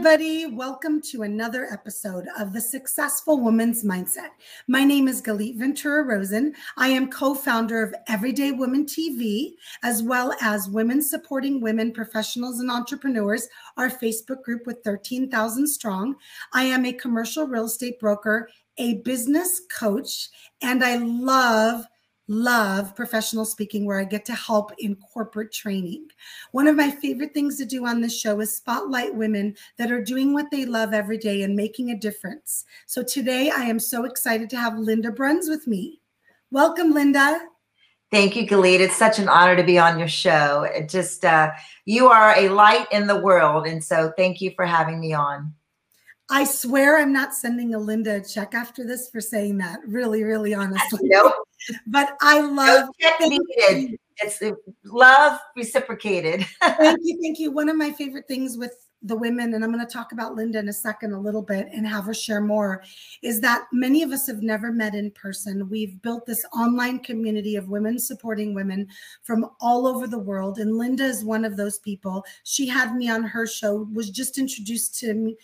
everybody. Welcome to another episode of The Successful Woman's Mindset. My name is Galit Ventura Rosen. I am co founder of Everyday Women TV, as well as Women Supporting Women Professionals and Entrepreneurs, our Facebook group with 13,000 strong. I am a commercial real estate broker, a business coach, and I love love professional speaking where I get to help in corporate training. One of my favorite things to do on this show is spotlight women that are doing what they love every day and making a difference. So today I am so excited to have Linda Bruns with me. Welcome, Linda. Thank you, Galit. It's such an honor to be on your show. It just, uh, you are a light in the world. And so thank you for having me on. I swear I'm not sending a Linda a check after this for saying that. Really, really honestly. Nope. But I love needed. It's uh, love reciprocated. thank you, thank you. One of my favorite things with the women, and I'm going to talk about Linda in a second, a little bit, and have her share more, is that many of us have never met in person. We've built this online community of women supporting women from all over the world. And Linda is one of those people. She had me on her show, was just introduced to me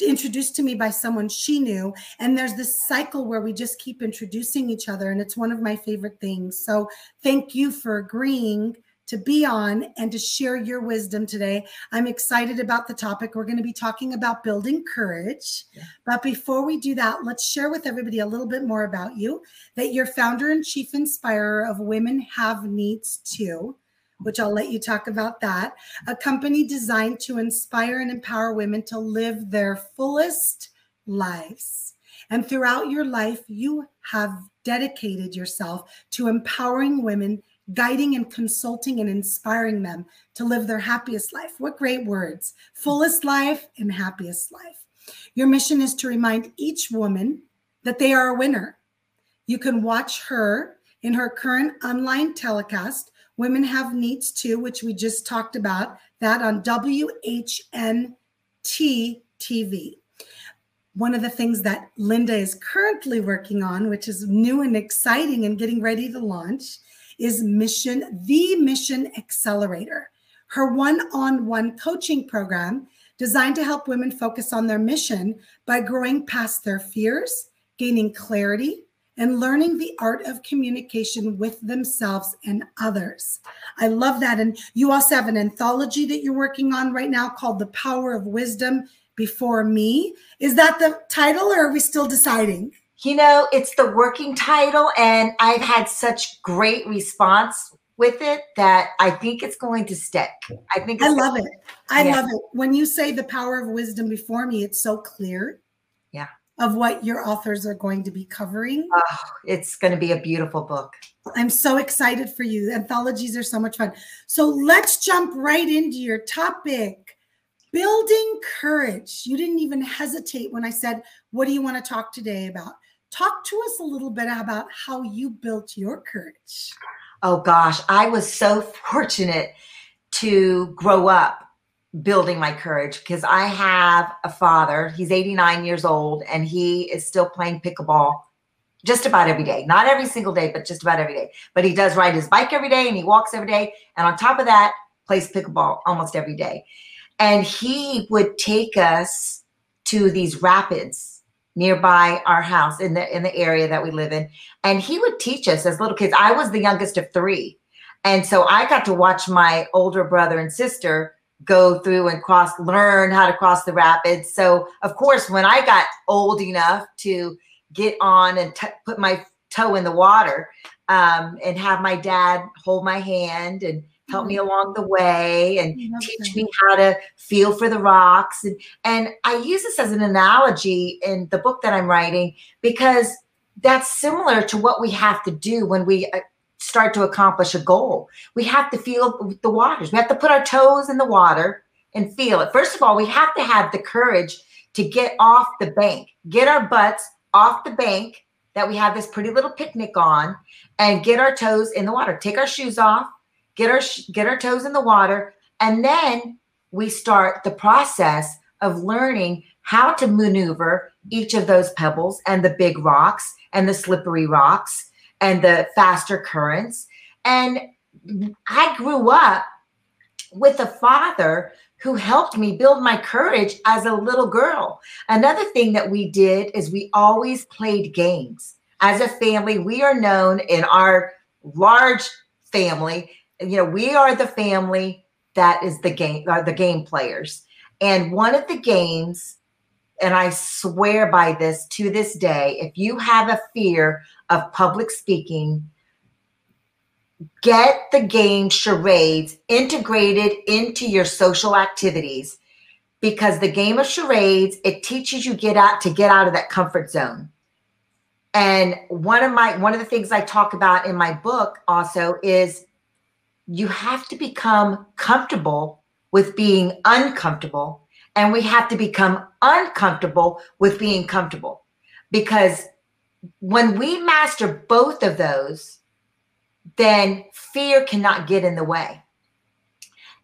introduced to me by someone she knew. And there's this cycle where we just keep introducing each other and it's one of my favorite things. So thank you for agreeing to be on and to share your wisdom today. I'm excited about the topic. We're going to be talking about building courage. Yeah. but before we do that let's share with everybody a little bit more about you that you're founder and chief inspirer of women have needs too which I'll let you talk about that. A company designed to inspire and empower women to live their fullest lives. And throughout your life, you have dedicated yourself to empowering women, guiding and consulting and inspiring them to live their happiest life. What great words! Fullest life and happiest life. Your mission is to remind each woman that they are a winner. You can watch her in her current online telecast Women Have Needs Too, which we just talked about, that on WHNT TV. One of the things that Linda is currently working on, which is new and exciting and getting ready to launch, is Mission, the Mission Accelerator, her one on one coaching program designed to help women focus on their mission by growing past their fears, gaining clarity, and learning the art of communication with themselves and others. I love that. And you also have an anthology that you're working on right now called The Power of Wisdom Before Me. Is that the title or are we still deciding? You know, it's the working title, and I've had such great response with it that I think it's going to stick. I think I love it. I yeah. love it. When you say the power of wisdom before me, it's so clear of what your authors are going to be covering. Oh, it's going to be a beautiful book. I'm so excited for you. Anthologies are so much fun. So let's jump right into your topic building courage. You didn't even hesitate when I said, What do you want to talk today about? Talk to us a little bit about how you built your courage. Oh, gosh. I was so fortunate to grow up building my courage because I have a father. He's 89 years old and he is still playing pickleball just about every day. Not every single day, but just about every day. But he does ride his bike every day and he walks every day. And on top of that, plays pickleball almost every day. And he would take us to these rapids nearby our house in the in the area that we live in. And he would teach us as little kids. I was the youngest of three. And so I got to watch my older brother and sister go through and cross, learn how to cross the rapids. So, of course, when I got old enough to get on and t- put my toe in the water um, and have my dad hold my hand and help me mm-hmm. along the way and teach me how to feel for the rocks and and I use this as an analogy in the book that I'm writing because that's similar to what we have to do when we uh, start to accomplish a goal. We have to feel the waters. We have to put our toes in the water and feel it. First of all, we have to have the courage to get off the bank, get our butts off the bank that we have this pretty little picnic on and get our toes in the water. Take our shoes off, get our get our toes in the water, and then we start the process of learning how to maneuver each of those pebbles and the big rocks and the slippery rocks and the faster currents. And I grew up with a father who helped me build my courage as a little girl. Another thing that we did is we always played games. As a family, we are known in our large family, you know, we are the family that is the game are the game players. And one of the games and I swear by this to this day, if you have a fear of public speaking, get the game charades integrated into your social activities. Because the game of charades it teaches you get out to get out of that comfort zone. And one of my one of the things i talk about in my book also is you have to become comfortable with being uncomfortable and we have to become uncomfortable with being comfortable because when we master both of those then fear cannot get in the way.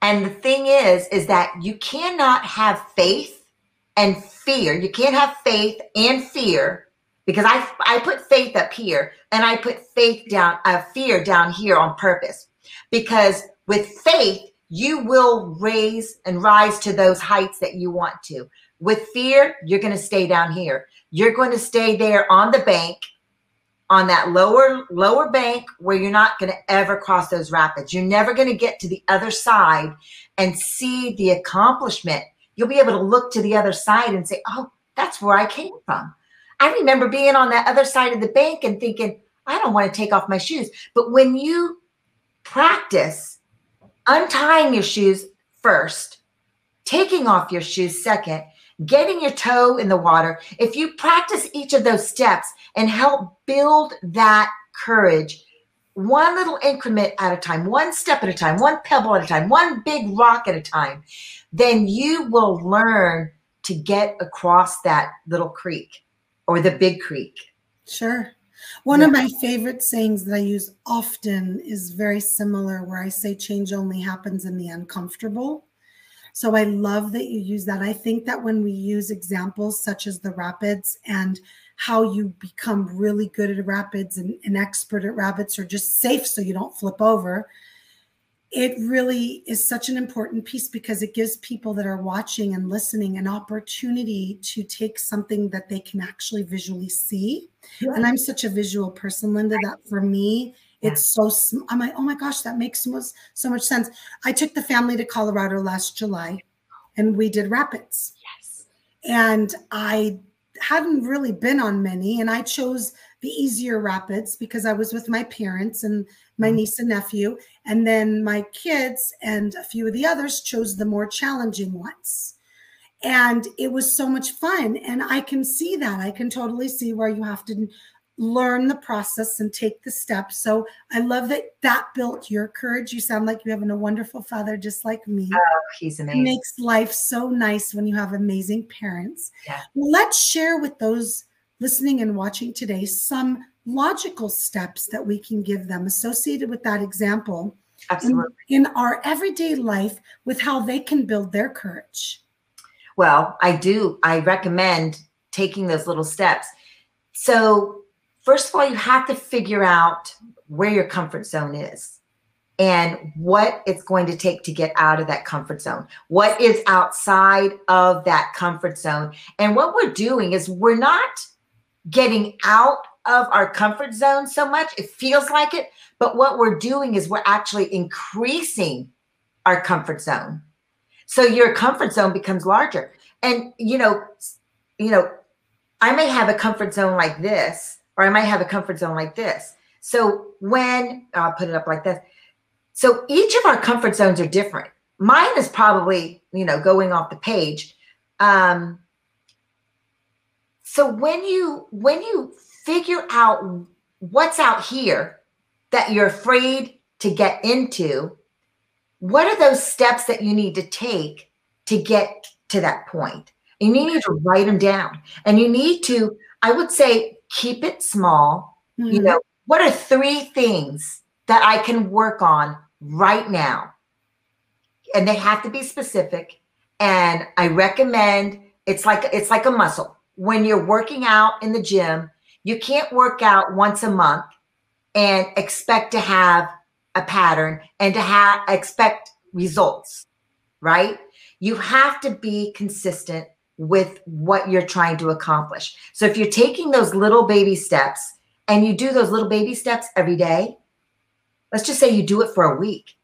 And the thing is, is that you cannot have faith and fear. You can't have faith and fear because I I put faith up here and I put faith down, uh, fear down here on purpose. Because with faith, you will raise and rise to those heights that you want to. With fear, you're going to stay down here. You're going to stay there on the bank on that lower lower bank where you're not going to ever cross those rapids. You're never going to get to the other side and see the accomplishment. You'll be able to look to the other side and say, "Oh, that's where I came from." I remember being on that other side of the bank and thinking, "I don't want to take off my shoes." But when you practice untying your shoes first, taking off your shoes second, getting your toe in the water, if you practice each of those steps and help build that courage, one little increment at a time, one step at a time, one pebble at a time, one big rock at a time, then you will learn to get across that little creek or the big creek. Sure. One yeah. of my favorite sayings that I use often is very similar, where I say change only happens in the uncomfortable. So I love that you use that. I think that when we use examples such as the rapids and how you become really good at rapids and an expert at rapids or just safe so you don't flip over, it really is such an important piece because it gives people that are watching and listening an opportunity to take something that they can actually visually see. Yeah. And I'm such a visual person, Linda, that for me, it's so, I'm like, oh my gosh, that makes so much, so much sense. I took the family to Colorado last July and we did rapids. Yes. And I hadn't really been on many and I chose the easier rapids because I was with my parents and my mm-hmm. niece and nephew. And then my kids and a few of the others chose the more challenging ones. And it was so much fun. And I can see that. I can totally see where you have to learn the process and take the steps. So I love that that built your courage. You sound like you have a wonderful father just like me. Oh, he's amazing. It makes life so nice when you have amazing parents. Yeah. Let's share with those listening and watching today some logical steps that we can give them associated with that example Absolutely. In, in our everyday life with how they can build their courage. Well, I do. I recommend taking those little steps. So first of all, you have to figure out where your comfort zone is and what it's going to take to get out of that comfort zone. What is outside of that comfort zone? And what we're doing is we're not getting out of our comfort zone so much. It feels like it, but what we're doing is we're actually increasing our comfort zone. So your comfort zone becomes larger. And you know, you know, I may have a comfort zone like this, or I might have a comfort zone like this. So when I'll put it up like this. So each of our comfort zones are different. Mine is probably, you know, going off the page. Um, so when you when you figure out what's out here that you're afraid to get into, what are those steps that you need to take to get to that point? And you need to write them down. And you need to, I would say, keep it small. Mm-hmm. You know, what are three things that I can work on right now? And they have to be specific. And I recommend it's like it's like a muscle. When you're working out in the gym, you can't work out once a month and expect to have a pattern and to have expect results, right? You have to be consistent with what you're trying to accomplish. So if you're taking those little baby steps and you do those little baby steps every day, let's just say you do it for a week.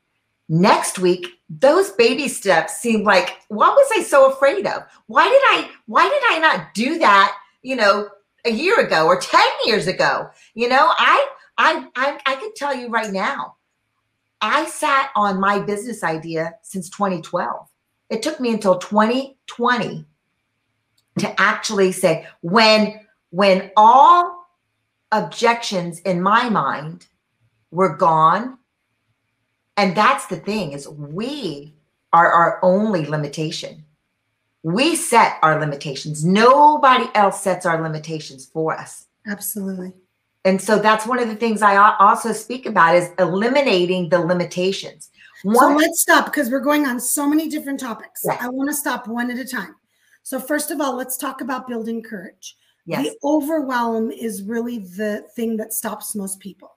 Next week, those baby steps seem like what was I so afraid of? Why did I why did I not do that, you know, a year ago or 10 years ago? You know, I I I, I could tell you right now. I sat on my business idea since 2012. It took me until 2020 to actually say when when all objections in my mind were gone and that's the thing is we are our only limitation we set our limitations nobody else sets our limitations for us absolutely and so that's one of the things i also speak about is eliminating the limitations one, so let's stop because we're going on so many different topics i want to stop one at a time so, first of all, let's talk about building courage. Yes. The overwhelm is really the thing that stops most people.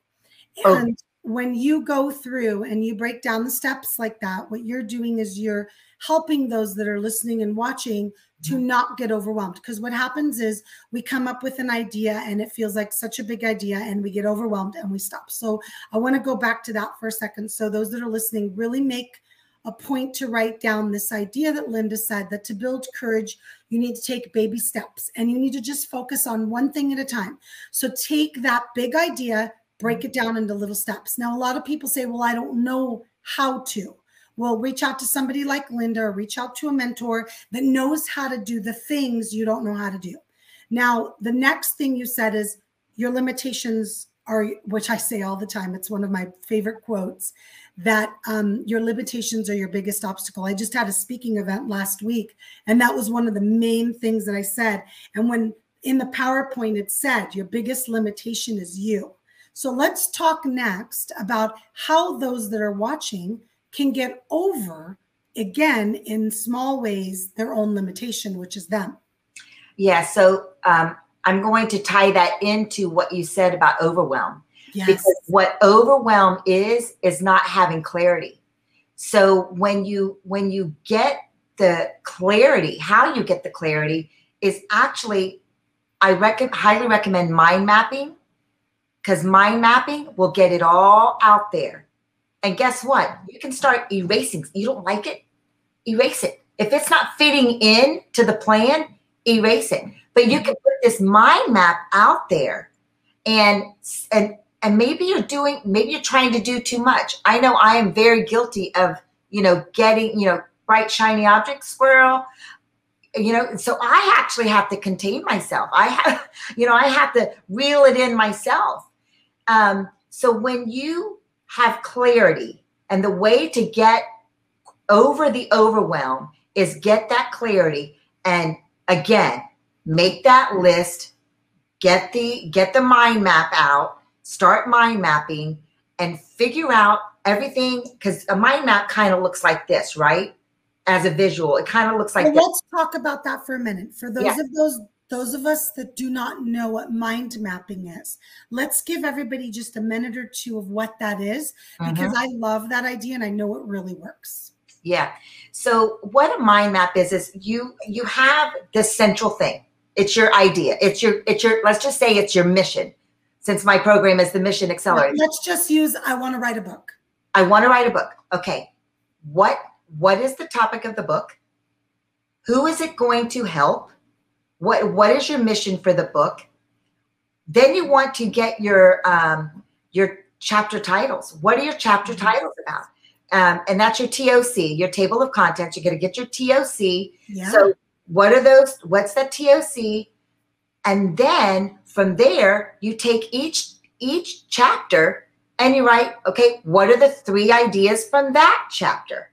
Oh. And oh. When you go through and you break down the steps like that, what you're doing is you're helping those that are listening and watching to mm-hmm. not get overwhelmed. Because what happens is we come up with an idea and it feels like such a big idea and we get overwhelmed and we stop. So I want to go back to that for a second. So those that are listening really make a point to write down this idea that Linda said that to build courage, you need to take baby steps and you need to just focus on one thing at a time. So take that big idea, break it down into little steps. Now, a lot of people say, well, I don't know how to. Well, reach out to somebody like Linda or reach out to a mentor that knows how to do the things you don't know how to do. Now, the next thing you said is your limitations are, which I say all the time, it's one of my favorite quotes that um, your limitations are your biggest obstacle. I just had a speaking event last week, and that was one of the main things that I said. And when in the PowerPoint it said, your biggest limitation is you. So let's talk next about how those that are watching can get over, again, in small ways, their own limitation, which is them. Yeah. So um, I'm going to tie that into what you said about overwhelm. Yes. Because what overwhelm is is not having clarity. So when you when you get the clarity, how you get the clarity is actually I reckon highly recommend mind mapping because mind mapping will get it all out there. And guess what? You can start erasing. You don't like it? Erase it. If it's not fitting in to the plan, erase it. But you can put this mind map out there and and and maybe you're doing maybe you're trying to do too much i know i am very guilty of you know getting you know bright shiny object squirrel you know so i actually have to contain myself i have you know i have to reel it in myself um, so when you have clarity and the way to get over the overwhelm is get that clarity and again make that list get the get the mind map out start mind mapping and figure out everything because a mind map kind of looks like this, right? As a visual, it kind of looks like. Well, let's talk about that for a minute. For those yeah. of those those of us that do not know what mind mapping is, let's give everybody just a minute or two of what that is because mm-hmm. I love that idea and I know it really works. Yeah. So what a mind map is is you you have this central thing. It's your idea. It's your it's your let's just say it's your mission since my program is the Mission Accelerator. Let's just use I want to write a book. I want to write a book. Okay. What what is the topic of the book? Who is it going to help? What what is your mission for the book? Then you want to get your um, your chapter titles. What are your chapter mm-hmm. titles about? Um, and that's your TOC, your table of contents. You're going to get your TOC. Yeah. So what are those? What's that TOC? And then from there, you take each each chapter and you write, okay, what are the three ideas from that chapter?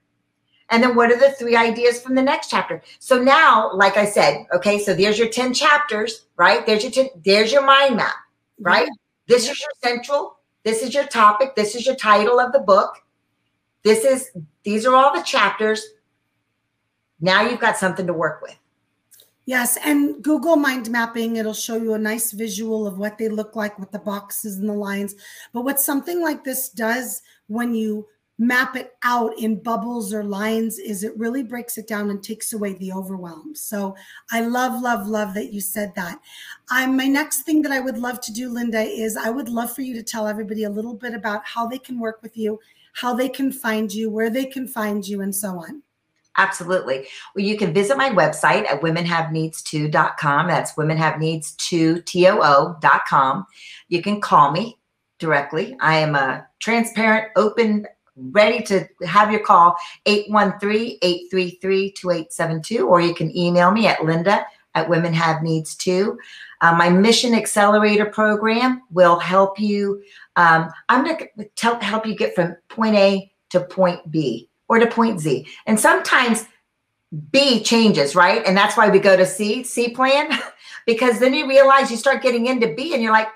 And then what are the three ideas from the next chapter? So now, like I said, okay, so there's your 10 chapters, right? There's your 10, there's your mind map, mm-hmm. right? Yeah. This is your central, this is your topic, this is your title of the book. This is these are all the chapters. Now you've got something to work with. Yes, and Google mind mapping, it'll show you a nice visual of what they look like with the boxes and the lines. But what something like this does when you map it out in bubbles or lines is it really breaks it down and takes away the overwhelm. So I love, love, love that you said that. I'm my next thing that I would love to do, Linda, is I would love for you to tell everybody a little bit about how they can work with you, how they can find you, where they can find you, and so on. Absolutely. Well, you can visit my website at womenhaveneeds2.com. That's womenhaveneeds2too.com. You can call me directly. I am a transparent, open, ready to have your call 813-833-2872 or you can email me at linda at women have needs too. Uh, my mission accelerator program will help you um, i'm going to help you get from point a to point b or to point z. And sometimes b changes right? And that's why we go to c c plan because then you realize you start getting into b and you're like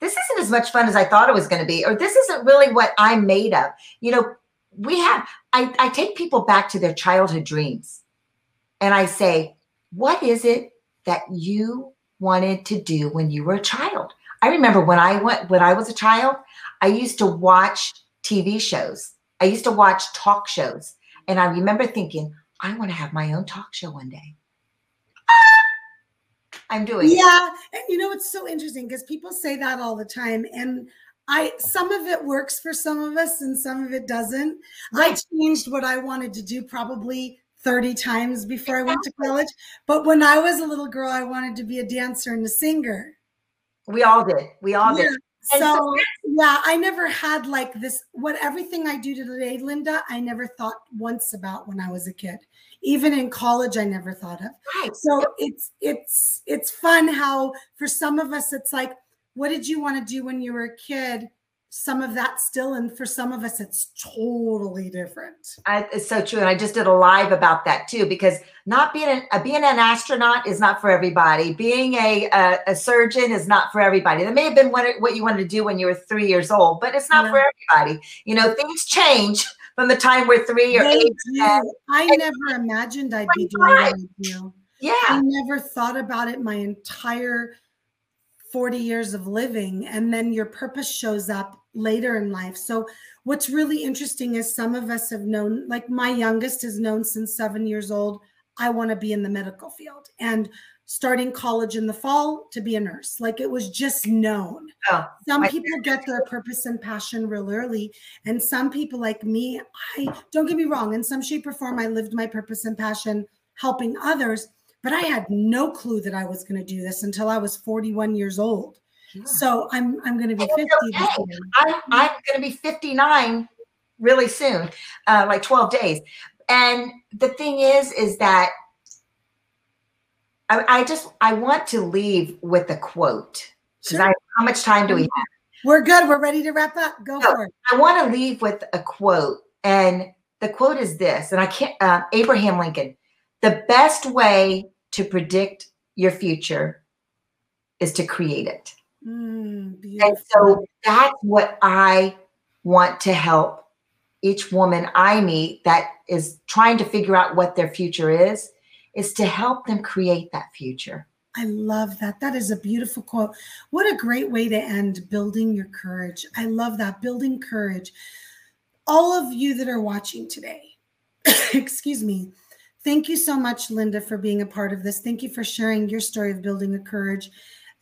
this isn't as much fun as I thought it was going to be, or this isn't really what I'm made of. You know, we have, I, I take people back to their childhood dreams and I say, what is it that you wanted to do when you were a child? I remember when I went, when I was a child, I used to watch TV shows. I used to watch talk shows. And I remember thinking, I want to have my own talk show one day. I'm doing. Yeah. And you know, it's so interesting because people say that all the time. And I some of it works for some of us and some of it doesn't. Right. I changed what I wanted to do probably 30 times before I went to college. But when I was a little girl, I wanted to be a dancer and a singer. We all did. We all yeah. did. So, so, yeah, I never had like this. What everything I do today, Linda, I never thought once about when I was a kid. Even in college, I never thought of. Right. So it's it's it's fun how for some of us it's like, what did you want to do when you were a kid? some of that still and for some of us it's totally different I, it's so true and i just did a live about that too because not being an, uh, being an astronaut is not for everybody being a, a, a surgeon is not for everybody that may have been what, what you wanted to do when you were three years old but it's not yeah. for everybody you know things change from the time we're three or they eight i never imagined i'd be doing what i do yeah. I never thought about it my entire 40 years of living and then your purpose shows up later in life. So what's really interesting is some of us have known like my youngest has known since seven years old i want to be in the medical field. And starting college in the fall to be a nurse like it was just known oh, some people get their purpose and passion real early and some people like me i don't get me wrong in some shape or form i lived my purpose and passion helping others but I had no clue that I was going to do this until I was 41 years old. Yeah. So I'm I'm going to be 50. Okay. I'm, I'm going to be 59 really soon, uh, like 12 days. And the thing is, is that I, I just I want to leave with a quote. Sure. I, how much time do we have? We're good. We're ready to wrap up. Go so, for it. I want to leave with a quote, and the quote is this, and I can't. Uh, Abraham Lincoln. The best way to predict your future is to create it. Mm, and so that's what I want to help each woman I meet that is trying to figure out what their future is, is to help them create that future. I love that. That is a beautiful quote. What a great way to end building your courage. I love that. Building courage. All of you that are watching today, excuse me, Thank you so much, Linda, for being a part of this. Thank you for sharing your story of building a courage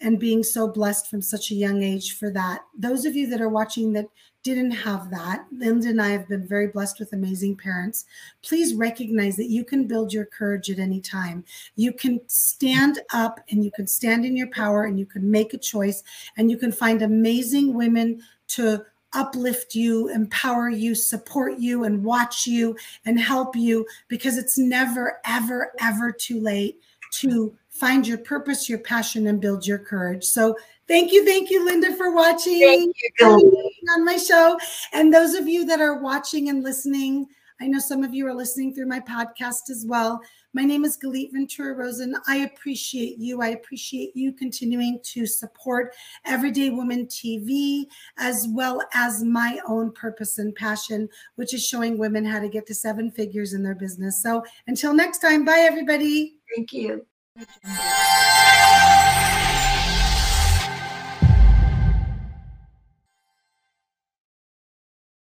and being so blessed from such a young age for that. Those of you that are watching that didn't have that, Linda and I have been very blessed with amazing parents. Please recognize that you can build your courage at any time. You can stand up and you can stand in your power and you can make a choice and you can find amazing women to uplift you, empower you, support you, and watch you and help you because it's never, ever, ever too late to find your purpose, your passion, and build your courage. So thank you, thank you, Linda, for watching you, on my show. And those of you that are watching and listening, I know some of you are listening through my podcast as well. My name is Galit Ventura Rosen. I appreciate you. I appreciate you continuing to support Everyday Woman TV, as well as my own purpose and passion, which is showing women how to get to seven figures in their business. So until next time, bye, everybody. Thank you. Agenda.